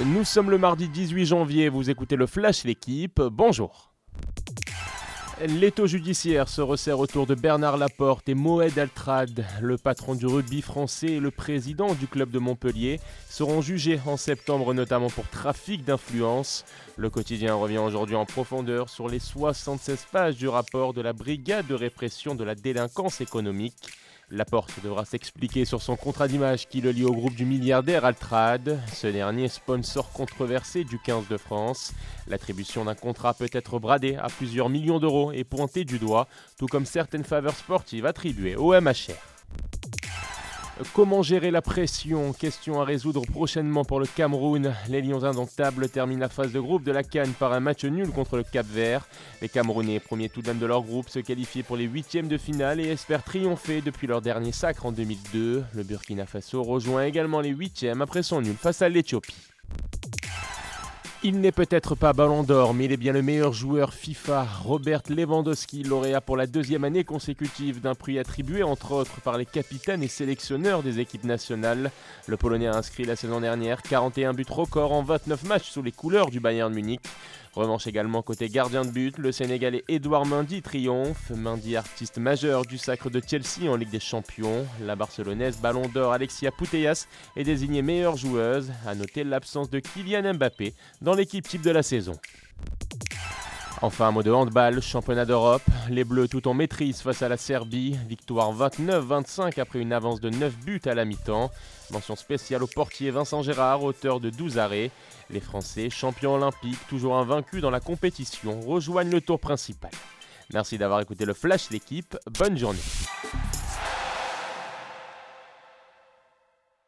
Nous sommes le mardi 18 janvier, vous écoutez le Flash L'équipe, bonjour. L'étau judiciaire se resserre autour de Bernard Laporte et Moed Altrad. Le patron du rugby français et le président du club de Montpellier seront jugés en septembre notamment pour trafic d'influence. Le quotidien revient aujourd'hui en profondeur sur les 76 pages du rapport de la brigade de répression de la délinquance économique. Laporte devra s'expliquer sur son contrat d'image qui le lie au groupe du milliardaire Altrad. Ce dernier sponsor controversé du 15 de France. L'attribution d'un contrat peut être bradée à plusieurs millions d'euros et pointée du doigt, tout comme certaines faveurs sportives attribuées au MHR. Comment gérer la pression Question à résoudre prochainement pour le Cameroun. Les Lions indomptables terminent la phase de groupe de la Cannes par un match nul contre le Cap Vert. Les Camerounais, premiers tout de même de leur groupe, se qualifient pour les huitièmes de finale et espèrent triompher depuis leur dernier sacre en 2002. Le Burkina Faso rejoint également les huitièmes après son nul face à l'Éthiopie. Il n'est peut-être pas Ballon d'Or, mais il est bien le meilleur joueur FIFA. Robert Lewandowski, lauréat pour la deuxième année consécutive d'un prix attribué entre autres par les capitaines et sélectionneurs des équipes nationales. Le Polonais a inscrit la saison dernière 41 buts records en 29 matchs sous les couleurs du Bayern Munich. Revanche également côté gardien de but, le Sénégalais Edouard Mendy triomphe. Mendy artiste majeur du sacre de Chelsea en Ligue des Champions. La Barcelonaise Ballon d'Or Alexia Putellas est désignée meilleure joueuse. A noter l'absence de Kylian Mbappé dans l'équipe type de la saison. Enfin, un mot de handball, championnat d'Europe. Les Bleus tout en maîtrise face à la Serbie. Victoire 29-25 après une avance de 9 buts à la mi-temps. Mention spéciale au portier Vincent Gérard, auteur de 12 arrêts. Les Français, champions olympiques, toujours invaincus dans la compétition, rejoignent le tour principal. Merci d'avoir écouté le Flash l'équipe. Bonne journée.